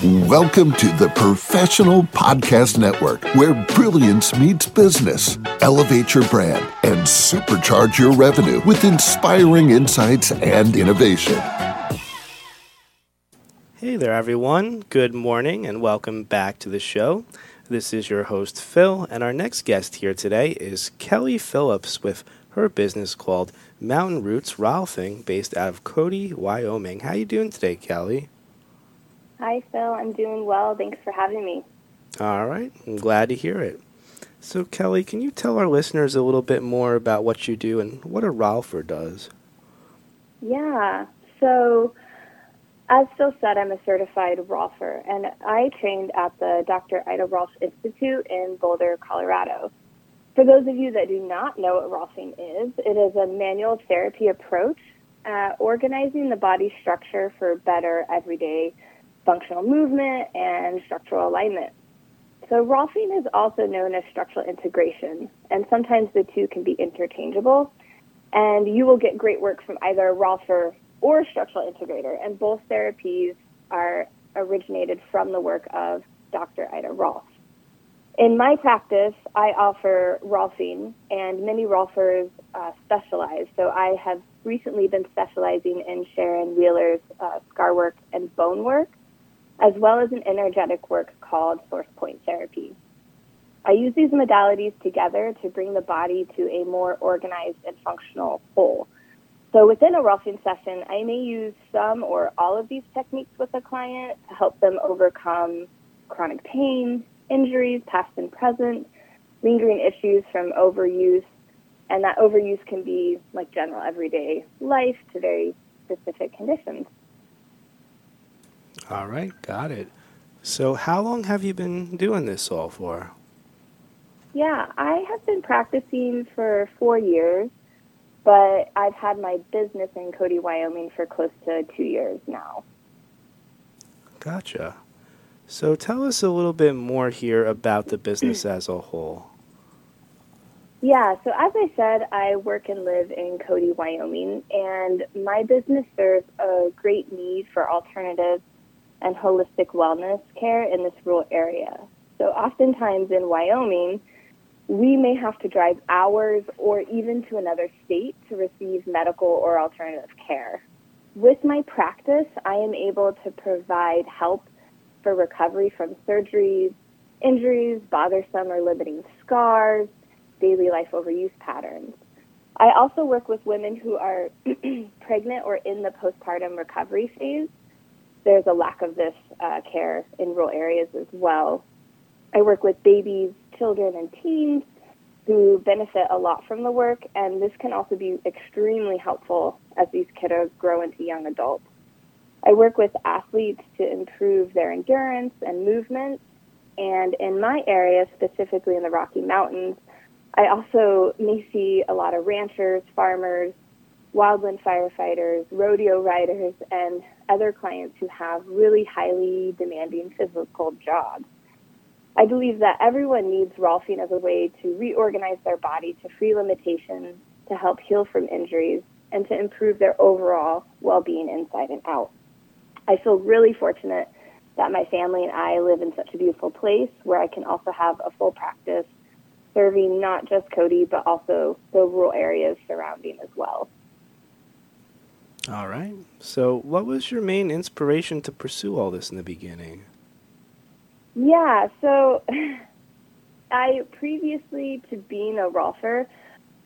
Welcome to the Professional Podcast Network, where brilliance meets business. Elevate your brand and supercharge your revenue with inspiring insights and innovation. Hey there, everyone. Good morning and welcome back to the show. This is your host, Phil, and our next guest here today is Kelly Phillips with her business called Mountain Roots Rolfing, based out of Cody, Wyoming. How are you doing today, Kelly? Hi, Phil. I'm doing well. Thanks for having me. All right. I'm glad to hear it. So, Kelly, can you tell our listeners a little bit more about what you do and what a Rolfer does? Yeah. So, as Phil said, I'm a certified Rolfer, and I trained at the Dr. Ida Rolf Institute in Boulder, Colorado. For those of you that do not know what Rolfing is, it is a manual therapy approach at organizing the body structure for better everyday functional movement and structural alignment. So Rolfing is also known as structural integration, and sometimes the two can be interchangeable. And you will get great work from either a Rolfer or structural integrator, and both therapies are originated from the work of Dr. Ida Rolf. In my practice, I offer Rolfing, and many Rolfers uh, specialize. So I have recently been specializing in Sharon Wheeler's uh, scar work and bone work as well as an energetic work called source point therapy. I use these modalities together to bring the body to a more organized and functional whole. So within a Rolfing session, I may use some or all of these techniques with a client to help them overcome chronic pain, injuries, past and present, lingering issues from overuse, and that overuse can be like general everyday life to very specific conditions. All right, got it. So, how long have you been doing this all for? Yeah, I have been practicing for four years, but I've had my business in Cody, Wyoming for close to two years now. Gotcha. So, tell us a little bit more here about the business as a whole. Yeah, so as I said, I work and live in Cody, Wyoming, and my business serves a great need for alternatives and holistic wellness care in this rural area. So oftentimes in Wyoming, we may have to drive hours or even to another state to receive medical or alternative care. With my practice, I am able to provide help for recovery from surgeries, injuries, bothersome or limiting scars, daily life overuse patterns. I also work with women who are pregnant or in the postpartum recovery phase there's a lack of this uh, care in rural areas as well. I work with babies, children, and teens who benefit a lot from the work, and this can also be extremely helpful as these kiddos grow into young adults. I work with athletes to improve their endurance and movement, and in my area, specifically in the Rocky Mountains, I also may see a lot of ranchers, farmers, wildland firefighters, rodeo riders, and other clients who have really highly demanding physical jobs. I believe that everyone needs Rolfing as a way to reorganize their body to free limitations, to help heal from injuries, and to improve their overall well being inside and out. I feel really fortunate that my family and I live in such a beautiful place where I can also have a full practice serving not just Cody, but also the rural areas surrounding as well. All right. So, what was your main inspiration to pursue all this in the beginning? Yeah, so I previously to being a Rolfer,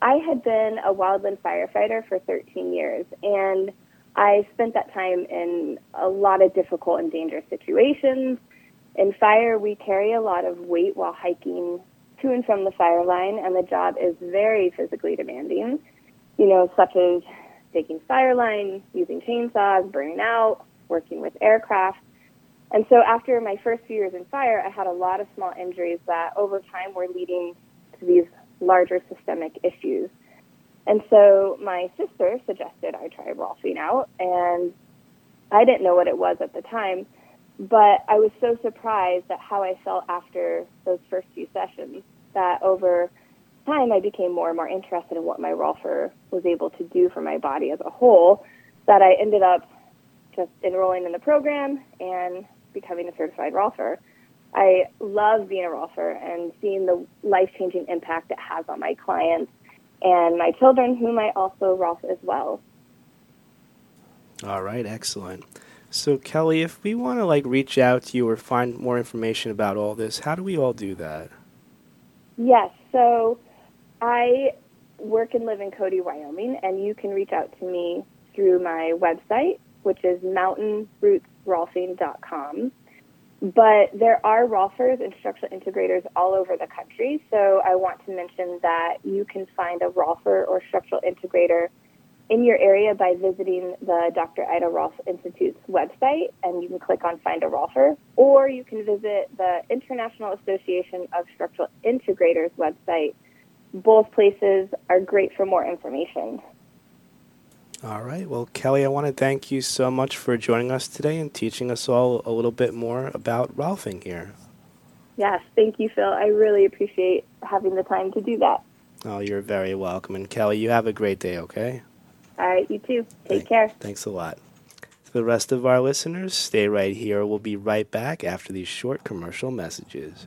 I had been a wildland firefighter for 13 years, and I spent that time in a lot of difficult and dangerous situations. In fire, we carry a lot of weight while hiking to and from the fire line, and the job is very physically demanding, you know, such as taking fire line, using chainsaws, burning out, working with aircraft. And so after my first few years in fire, I had a lot of small injuries that over time were leading to these larger systemic issues. And so my sister suggested I try Rolfing out, and I didn't know what it was at the time, but I was so surprised at how I felt after those first few sessions that over time, I became more and more interested in what my Rolfer was able to do for my body as a whole that I ended up just enrolling in the program and becoming a certified rolfer. I love being a rolfer and seeing the life changing impact it has on my clients and my children, whom I also rolf as well. All right, excellent. So, Kelly, if we want to like reach out to you or find more information about all this, how do we all do that? Yes, so I work and live in Cody, Wyoming, and you can reach out to me through my website, which is mountainrootsrolfing.com. But there are rolfers and structural integrators all over the country, so I want to mention that you can find a rolfer or structural integrator in your area by visiting the Dr. Ida Rolf Institute's website, and you can click on Find a Rolfer, or you can visit the International Association of Structural Integrators website. Both places are great for more information. All right. Well, Kelly, I want to thank you so much for joining us today and teaching us all a little bit more about rolfing here. Yes, thank you, Phil. I really appreciate having the time to do that. Oh, you're very welcome. And Kelly, you have a great day, okay? All right, you too. Take Thank- care. Thanks a lot. To the rest of our listeners, stay right here. We'll be right back after these short commercial messages.